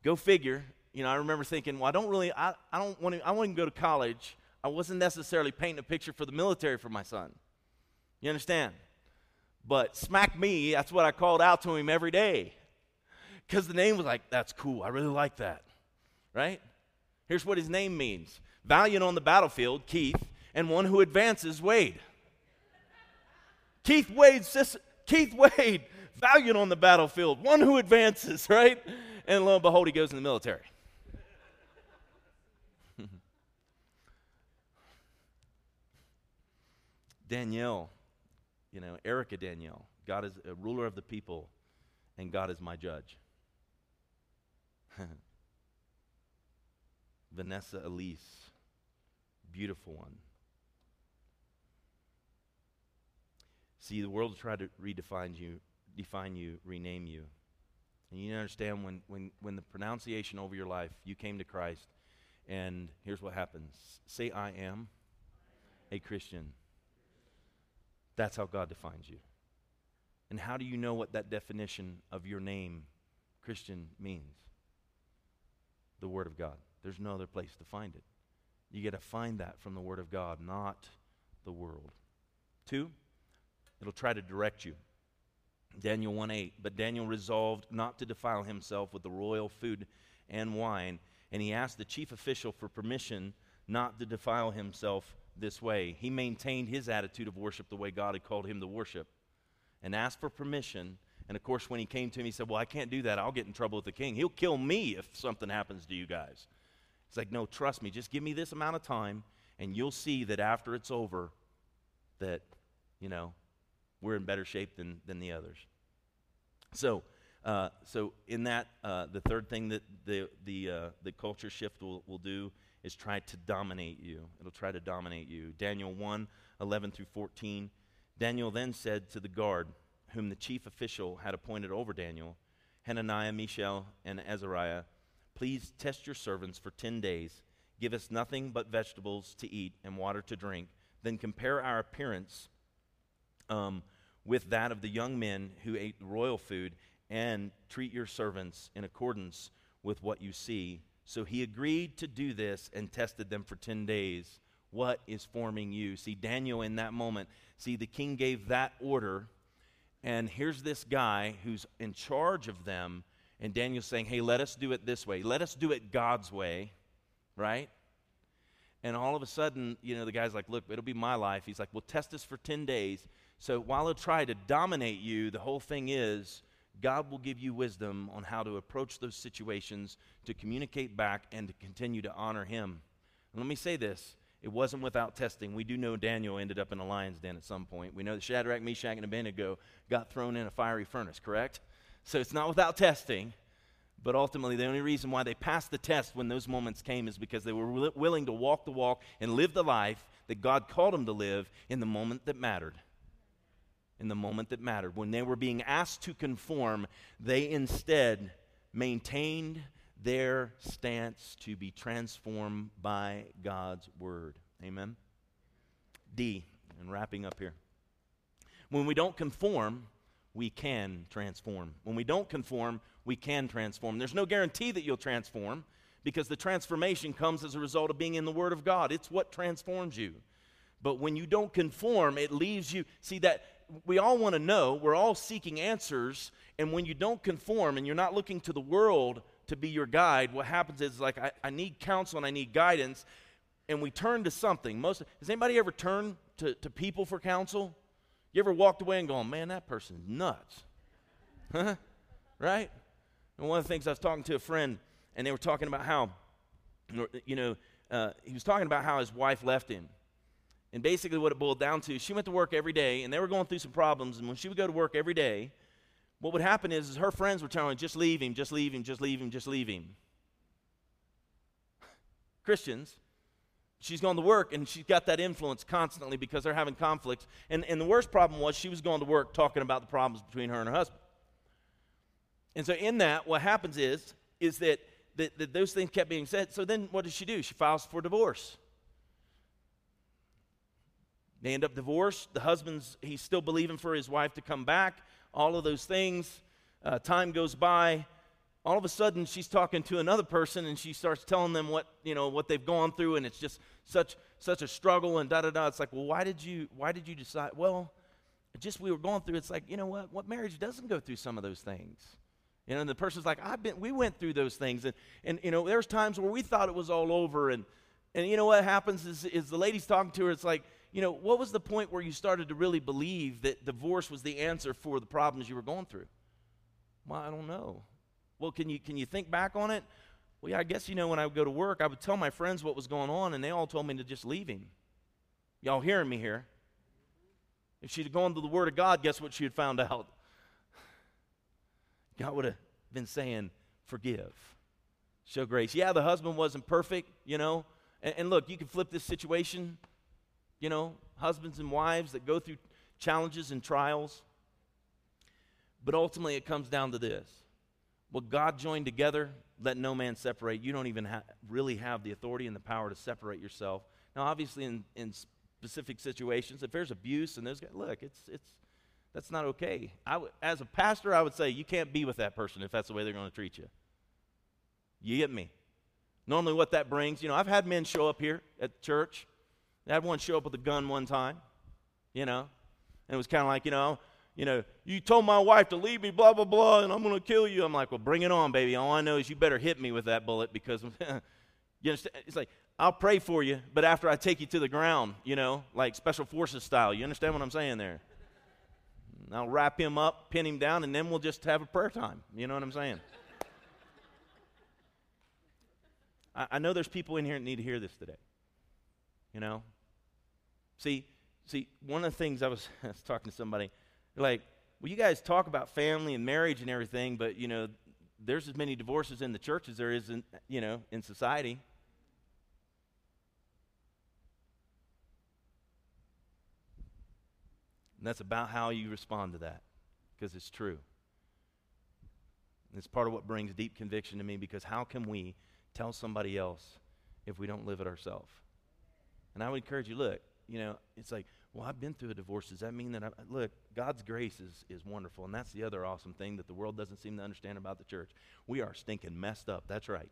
go figure. You know, I remember thinking, well, I don't really, I, I don't want to, I want to go to college. I wasn't necessarily painting a picture for the military for my son. You understand? But smack me, that's what I called out to him every day. Because the name was like, that's cool. I really like that. Right? Here's what his name means Valiant on the battlefield, Keith, and one who advances, Wade. Keith Wade, sis, Keith Wade, valiant on the battlefield, one who advances, right? And lo and behold, he goes in the military. Danielle, you know, Erica Danielle, God is a ruler of the people, and God is my judge. Vanessa Elise, beautiful one. See, the world try to redefine you, define you, rename you. And you understand when, when, when the pronunciation over your life, you came to Christ, and here's what happens say, I am a Christian. That's how God defines you. And how do you know what that definition of your name, Christian, means? The Word of God. There's no other place to find it. You got to find that from the Word of God, not the world. Two, it'll try to direct you. Daniel 1 8. But Daniel resolved not to defile himself with the royal food and wine, and he asked the chief official for permission not to defile himself this way. He maintained his attitude of worship the way God had called him to worship and asked for permission. And of course, when he came to him, he said, Well, I can't do that. I'll get in trouble with the king. He'll kill me if something happens to you guys. It's like, no, trust me. Just give me this amount of time, and you'll see that after it's over, that, you know, we're in better shape than, than the others. So, uh, so in that, uh, the third thing that the, the, uh, the culture shift will, will do is try to dominate you. It'll try to dominate you. Daniel 1 11 through 14. Daniel then said to the guard, whom the chief official had appointed over Daniel, Hananiah, Mishael, and Azariah, Please test your servants for 10 days. Give us nothing but vegetables to eat and water to drink. Then compare our appearance um, with that of the young men who ate royal food, and treat your servants in accordance with what you see. So he agreed to do this and tested them for 10 days. What is forming you? See, Daniel in that moment, see, the king gave that order, and here's this guy who's in charge of them and Daniel's saying, hey, let us do it this way. Let us do it God's way, right? And all of a sudden, you know, the guy's like, look, it'll be my life. He's like, well, test us for 10 days. So while he'll try to dominate you, the whole thing is God will give you wisdom on how to approach those situations, to communicate back, and to continue to honor him. And let me say this it wasn't without testing. We do know Daniel ended up in a lion's den at some point. We know that Shadrach, Meshach, and Abednego got thrown in a fiery furnace, correct? So it's not without testing, But ultimately, the only reason why they passed the test when those moments came is because they were willing to walk the walk and live the life that God called them to live in the moment that mattered. In the moment that mattered. When they were being asked to conform, they instead maintained their stance to be transformed by God's word. Amen. D, and wrapping up here. When we don't conform, we can transform. When we don't conform, we can transform. There's no guarantee that you'll transform because the transformation comes as a result of being in the Word of God. It's what transforms you. But when you don't conform, it leaves you. See, that we all want to know, we're all seeking answers, and when you don't conform and you're not looking to the world to be your guide, what happens is like, I, I need counsel and I need guidance, and we turn to something. Most, has anybody ever turned to, to people for counsel? You ever walked away and gone, man, that person's nuts? Huh? Right? And one of the things I was talking to a friend, and they were talking about how, you know, uh, he was talking about how his wife left him. And basically, what it boiled down to, she went to work every day, and they were going through some problems. And when she would go to work every day, what would happen is, is her friends were telling her, just leave him, just leave him, just leave him, just leave him. Christians, she's going to work and she's got that influence constantly because they're having conflicts. And, and the worst problem was she was going to work talking about the problems between her and her husband. And so in that, what happens is, is that, that, that those things kept being said. So then what does she do? She files for divorce. They end up divorced. The husband's, he's still believing for his wife to come back. All of those things. Uh, time goes by. All of a sudden, she's talking to another person and she starts telling them what, you know, what they've gone through. And it's just such, such a struggle and da da da. It's like, well, why did you, why did you decide? Well, just we were going through, it's like, you know what? What marriage doesn't go through some of those things? You know, and the person's like, I've been, we went through those things. And, and you know, there's times where we thought it was all over. And, and you know what happens is, is the lady's talking to her, it's like, you know, what was the point where you started to really believe that divorce was the answer for the problems you were going through? Well, I don't know. Well, can you, can you think back on it? Well, yeah, I guess, you know, when I would go to work, I would tell my friends what was going on, and they all told me to just leave him. Y'all hearing me here? If she'd have gone to the Word of God, guess what she had found out? God would have been saying, forgive, show grace. Yeah, the husband wasn't perfect, you know. And, and look, you can flip this situation you know, husbands and wives that go through challenges and trials. But ultimately, it comes down to this what God joined together, let no man separate. You don't even ha- really have the authority and the power to separate yourself. Now, obviously, in, in specific situations, if there's abuse and guys, look, it's, it's, that's not okay. I w- as a pastor, I would say you can't be with that person if that's the way they're going to treat you. You get me? Normally, what that brings, you know, I've had men show up here at church I had one show up with a gun one time, you know, and it was kind of like, you know, you know, you told my wife to leave me, blah, blah, blah, and I'm going to kill you. I'm like, well, bring it on, baby. All I know is you better hit me with that bullet because, you understand? It's like, I'll pray for you, but after I take you to the ground, you know, like special forces style. You understand what I'm saying there? I'll wrap him up, pin him down, and then we'll just have a prayer time. You know what I'm saying? I, I know there's people in here that need to hear this today. You know? See, see, one of the things I was, I was talking to somebody, like, well, you guys talk about family and marriage and everything, but you know, there's as many divorces in the church as there is in, you know, in society. And that's about how you respond to that, because it's true. And it's part of what brings deep conviction to me, because how can we tell somebody else if we don't live it ourselves? And I would encourage you, look, you know, it's like, well, I've been through a divorce. Does that mean that I look, God's grace is, is wonderful. And that's the other awesome thing that the world doesn't seem to understand about the church. We are stinking messed up. That's right.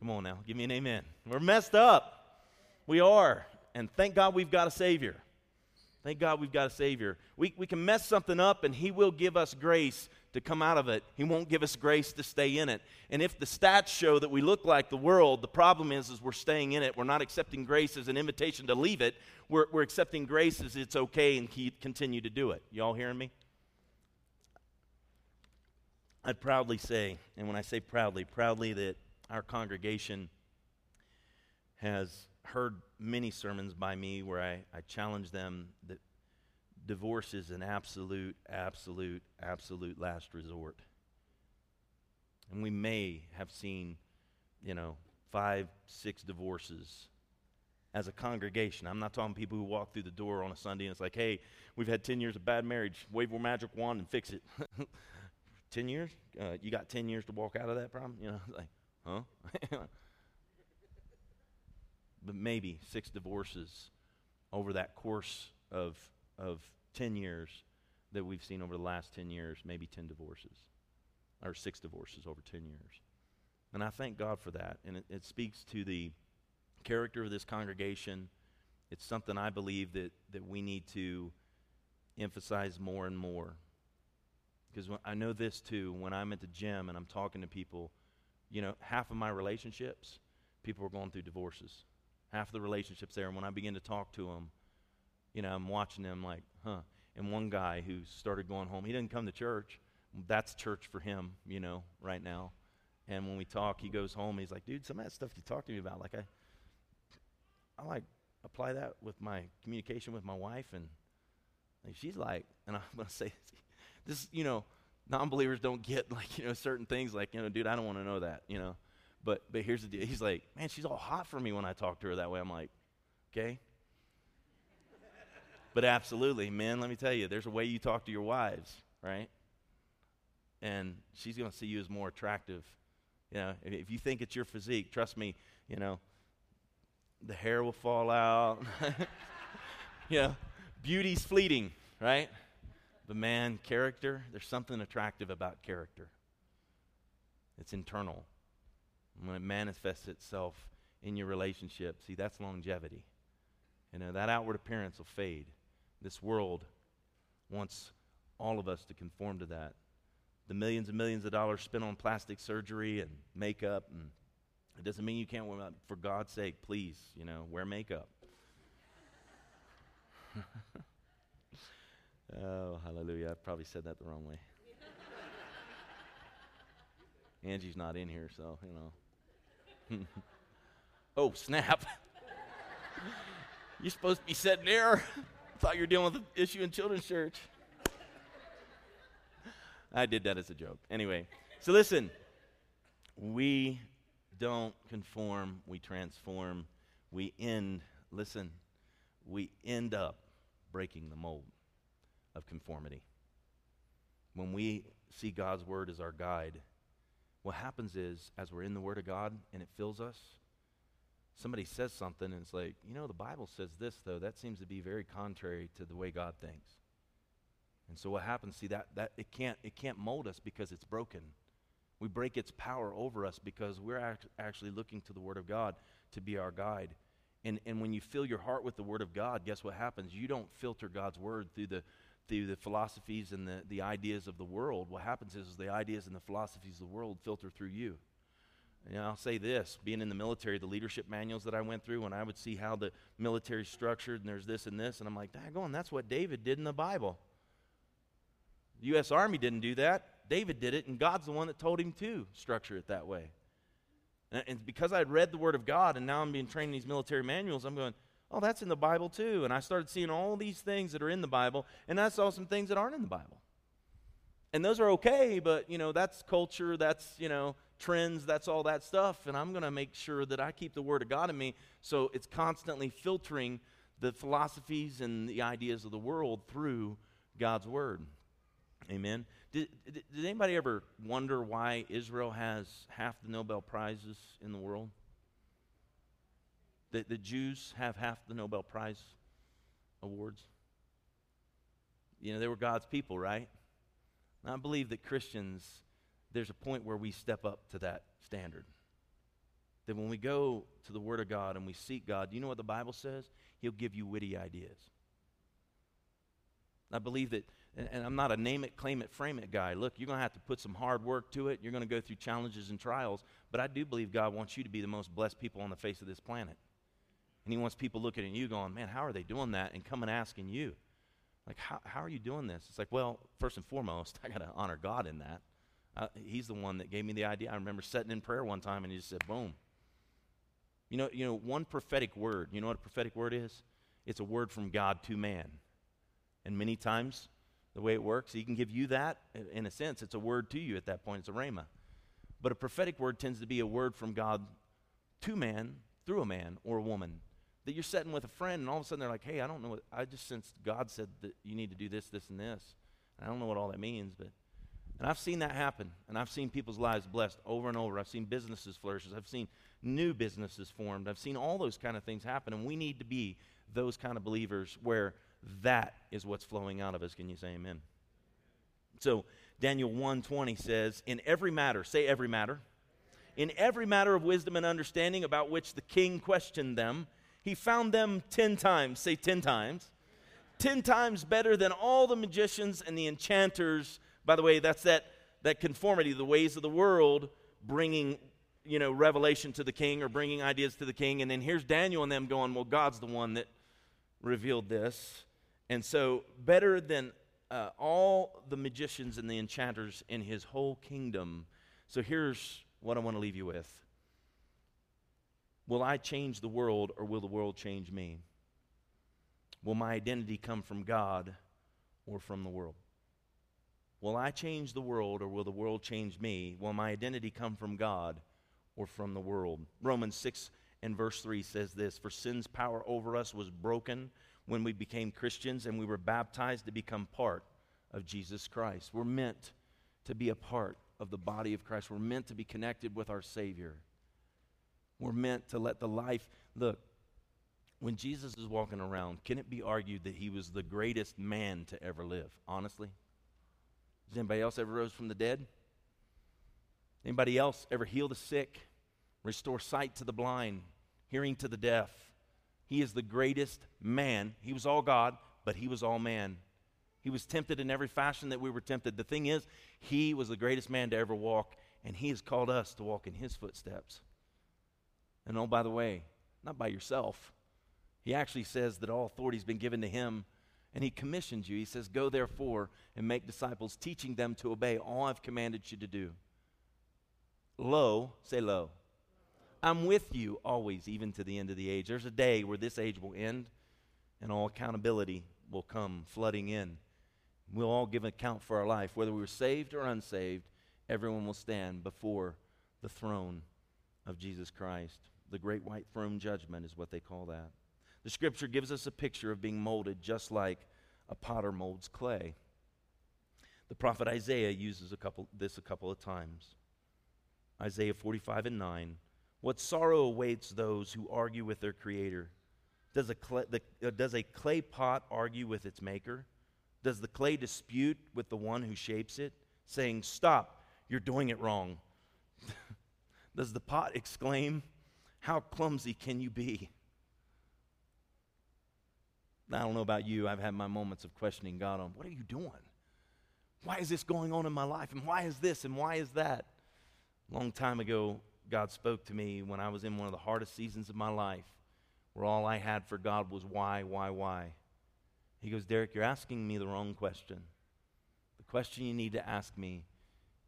Come on now, give me an amen. We're messed up. We are. And thank God we've got a Savior. Thank God we've got a Savior. We, we can mess something up, and He will give us grace to come out of it. He won't give us grace to stay in it. And if the stats show that we look like the world, the problem is, is we're staying in it. We're not accepting grace as an invitation to leave it. We're, we're accepting grace as it's okay and keep, continue to do it. Y'all hearing me? I'd proudly say, and when I say proudly, proudly that our congregation has heard many sermons by me where I, I challenge them that divorce is an absolute, absolute, absolute last resort. And we may have seen, you know, five, six divorces as a congregation. I'm not talking people who walk through the door on a Sunday and it's like, hey, we've had 10 years of bad marriage. Wave your magic wand and fix it. 10 years? Uh, you got 10 years to walk out of that problem? You know, like, huh? but maybe six divorces over that course of, of 10 years that we've seen over the last 10 years, maybe 10 divorces, or six divorces over 10 years. And I thank God for that. And it, it speaks to the character of this congregation. It's something I believe that, that we need to emphasize more and more. Because I know this too, when I'm at the gym and I'm talking to people, you know, half of my relationships, people are going through divorces. Half of the relationships there, and when I begin to talk to them, you know, I'm watching them like, huh. And one guy who started going home, he didn't come to church. That's church for him, you know, right now. And when we talk, he goes home. He's like, dude, some of that stuff you talk to me about, like I, I like apply that with my communication with my wife, and like, she's like, and I'm gonna say this, you know, non-believers don't get like you know certain things, like you know, dude, I don't want to know that, you know. But but here's the deal. He's like, man, she's all hot for me when I talk to her that way. I'm like, okay. But absolutely, man, let me tell you, there's a way you talk to your wives, right? And she's going to see you as more attractive. You know, if, if you think it's your physique, trust me, you know, the hair will fall out. you know, beauty's fleeting, right? But man, character, there's something attractive about character. It's internal. when it manifests itself in your relationship, see, that's longevity. You know, that outward appearance will fade. This world wants all of us to conform to that. The millions and millions of dollars spent on plastic surgery and makeup and it doesn't mean you can't wear makeup. For God's sake, please, you know, wear makeup. oh, hallelujah. I probably said that the wrong way. Angie's not in here, so, you know. oh, snap. You're supposed to be sitting there. Thought you were dealing with the issue in children's church. I did that as a joke. Anyway, so listen, we don't conform, we transform. We end, listen, we end up breaking the mold of conformity. When we see God's word as our guide, what happens is, as we're in the word of God and it fills us, somebody says something and it's like, you know, the Bible says this, though. That seems to be very contrary to the way God thinks. And so what happens, see, that, that it, can't, it can't mold us because it's broken. We break its power over us because we're act- actually looking to the Word of God to be our guide. And, and when you fill your heart with the Word of God, guess what happens? You don't filter God's Word through the, through the philosophies and the, the ideas of the world. What happens is, is the ideas and the philosophies of the world filter through you. And I'll say this being in the military, the leadership manuals that I went through, when I would see how the military structured, and there's this and this, and I'm like, daggone, that's what David did in the Bible. The U.S. Army didn't do that. David did it, and God's the one that told him to structure it that way. And, and because I'd read the Word of God, and now I'm being trained in these military manuals, I'm going, oh, that's in the Bible too. And I started seeing all these things that are in the Bible, and I saw some things that aren't in the Bible. And those are okay, but, you know, that's culture, that's, you know, trends, that's all that stuff. And I'm going to make sure that I keep the Word of God in me so it's constantly filtering the philosophies and the ideas of the world through God's Word. Amen. Did, did, did, anybody ever wonder why Israel has half the Nobel Prizes in the world? That the Jews have half the Nobel Prize awards? You know, they were God's people, right? And I believe that Christians, there's a point where we step up to that standard. That when we go to the Word of God and we seek God, do you know what the Bible says? He'll give you witty ideas. I believe that and, I'm not a name it, claim it, frame it guy. Look, you're going to have to put some hard work to it. You're going to go through challenges and trials. But I do believe God wants you to be the most blessed people on the face of this planet. And He wants people looking at you going, man, how are they doing that? And coming asking you, like, how, how are you doing this? It's like, well, first and foremost, I got to honor God in that. Uh, he's the one that gave me the idea. I remember sitting in prayer one time and he just said, boom. You know, you know, one prophetic word. You know what a prophetic word is? It's a word from God to man. And many times the way it works. He can give you that. In a sense, it's a word to you at that point. It's a rhema. but a prophetic word tends to be a word from God to man through a man or a woman. That you're sitting with a friend, and all of a sudden they're like, hey, I don't know what, I just sensed God said that you need to do this, this, and this. I don't know what all that means, but. And I've seen that happen, and I've seen people's lives blessed over and over. I've seen businesses flourish. I've seen new businesses formed. I've seen all those kind of things happen, and we need to be those kind of believers where that is what's flowing out of us. Can you say amen? So Daniel 1:20 says, "In every matter, say every matter, in every matter of wisdom and understanding about which the king questioned them, he found them 10 times, say 10 times, 10 times better than all the magicians and the enchanters. By the way, that's that that conformity, the ways of the world bringing you know revelation to the king or bringing ideas to the king and then here's Daniel and them going, "Well, God's the one that revealed this." And so better than uh, all the magicians and the enchanters in his whole kingdom. So here's what I want to leave you with Will I change the world or will the world change me? Will my identity come from God or from the world? Will I change the world or will the world change me? Will my identity come from God or from the world? Romans 6 and verse 3 says this For sin's power over us was broken when we became Christians and we were baptized to become part of Jesus Christ. We're meant to be a part of the body of Christ. We're meant to be connected with our Savior. We're meant to let the life look. When Jesus is walking around, can it be argued that he was the greatest man to ever live? Honestly? Has anybody else ever rose from the dead? Anybody else ever heal the sick, restore sight to the blind, hearing to the deaf? He is the greatest man. He was all God, but he was all man. He was tempted in every fashion that we were tempted. The thing is, he was the greatest man to ever walk, and he has called us to walk in his footsteps. And oh, by the way, not by yourself. He actually says that all authority has been given to him, and he commissions you. He says, Go therefore and make disciples, teaching them to obey all I've commanded you to do. Lo, say lo. I'm with you always, even to the end of the age. There's a day where this age will end and all accountability will come flooding in. We'll all give an account for our life. Whether we were saved or unsaved, everyone will stand before the throne of Jesus Christ. The great white throne judgment is what they call that. The scripture gives us a picture of being molded just like a potter molds clay. The prophet Isaiah uses a couple, this a couple of times. Isaiah 45 and 9 what sorrow awaits those who argue with their creator? Does a, clay, the, uh, does a clay pot argue with its maker? Does the clay dispute with the one who shapes it, saying, Stop, you're doing it wrong? does the pot exclaim, How clumsy can you be? I don't know about you. I've had my moments of questioning God on what are you doing? Why is this going on in my life? And why is this? And why is that? A long time ago, God spoke to me when I was in one of the hardest seasons of my life, where all I had for God was why, why, why. He goes, Derek, you're asking me the wrong question. The question you need to ask me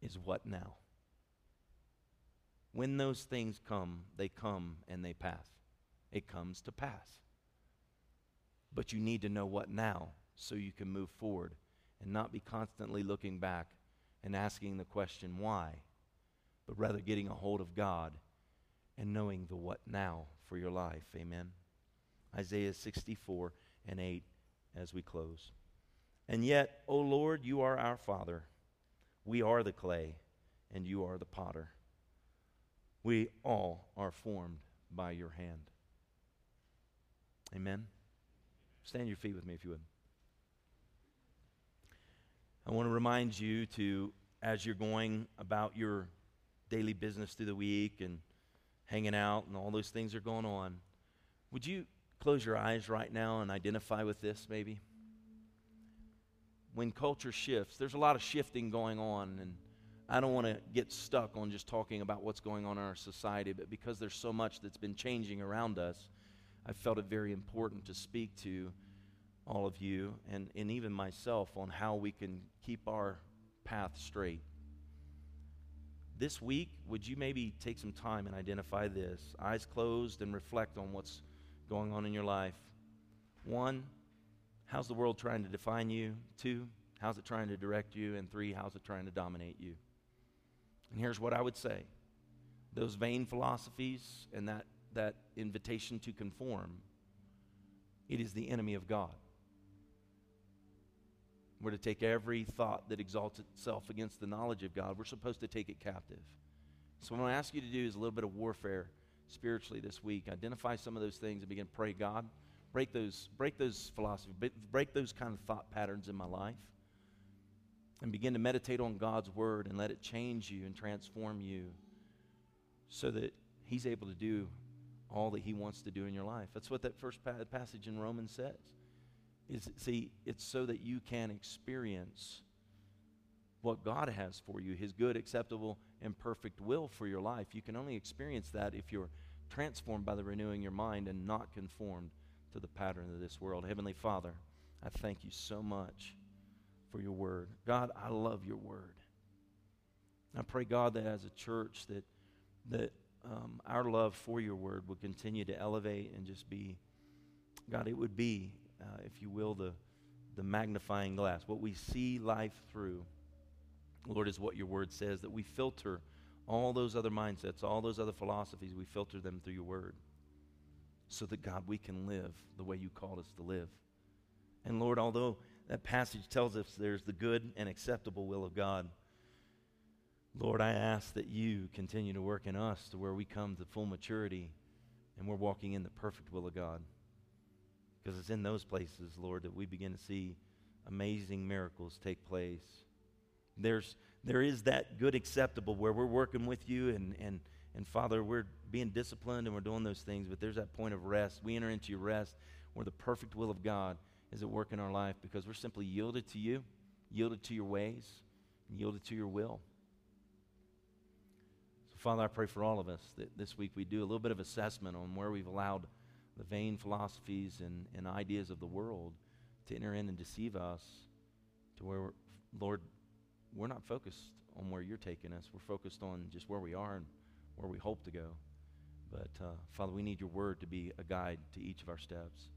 is what now? When those things come, they come and they pass. It comes to pass. But you need to know what now so you can move forward and not be constantly looking back and asking the question, why? but rather getting a hold of God and knowing the what now for your life. Amen. Isaiah 64 and 8 as we close. And yet, O Lord, you are our Father. We are the clay, and you are the potter. We all are formed by your hand. Amen. Stand your feet with me if you would. I want to remind you to, as you're going about your daily business through the week and hanging out and all those things are going on, would you close your eyes right now and identify with this maybe? When culture shifts, there's a lot of shifting going on, and I don't want to get stuck on just talking about what's going on in our society, but because there's so much that's been changing around us, I felt it very important to speak to all of you and, and even myself on how we can keep our path straight. This week, would you maybe take some time and identify this? Eyes closed and reflect on what's going on in your life. One, how's the world trying to define you? Two, how's it trying to direct you? And three, how's it trying to dominate you? And here's what I would say those vain philosophies and that, that invitation to conform, it is the enemy of God. We're to take every thought that exalts itself against the knowledge of God, we're supposed to take it captive. So, what I ask you to do is a little bit of warfare spiritually this week. Identify some of those things and begin to pray, God, break those, break those philosophies, break those kind of thought patterns in my life, and begin to meditate on God's word and let it change you and transform you so that He's able to do all that He wants to do in your life. That's what that first pa- passage in Romans says. Is see, it's so that you can experience what God has for you, His good, acceptable, and perfect will for your life. You can only experience that if you're transformed by the renewing of your mind and not conformed to the pattern of this world. Heavenly Father, I thank you so much for your word. God, I love your word. I pray, God, that as a church that that um, our love for your word would continue to elevate and just be, God, it would be, uh, if you will, the the magnifying glass. What we see life through, Lord, is what your word says. That we filter all those other mindsets, all those other philosophies. We filter them through your word so that, God, we can live the way you called us to live. And Lord, although that passage tells us there's the good and acceptable will of God, Lord, I ask that you continue to work in us to where we come to full maturity and we're walking in the perfect will of God. Because it's in those places, Lord, that we begin to see amazing miracles take place. There's, there is that good acceptable where we're working with you and, and and Father, we're being disciplined and we're doing those things, but there's that point of rest. We enter into your rest where the perfect will of God is at work in our life because we're simply yielded to you, yielded to your ways, and yielded to your will. Father, I pray for all of us that this week we do a little bit of assessment on where we've allowed the vain philosophies and, and ideas of the world to enter in and deceive us to where, Lord, we're not focused on where you're taking us. We're focused on just where we are and where we hope to go. But uh, Father, we need your word to be a guide to each of our steps.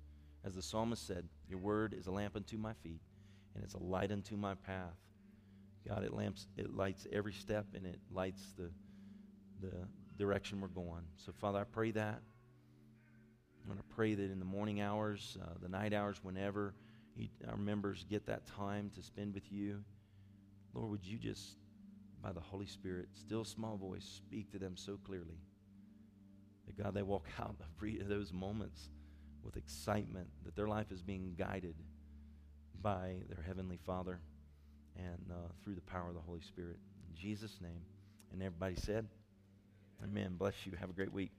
As the psalmist said, your word is a lamp unto my feet and it's a light unto my path. God, it lamps, it lights every step and it lights the, the direction we're going. So, Father, I pray that. I'm going to pray that in the morning hours, uh, the night hours, whenever he, our members get that time to spend with you, Lord, would you just by the Holy Spirit, still small voice, speak to them so clearly that God, they walk out of those moments with excitement that their life is being guided by their Heavenly Father and uh, through the power of the Holy Spirit. In Jesus' name. And everybody said, Amen. Bless you. Have a great week.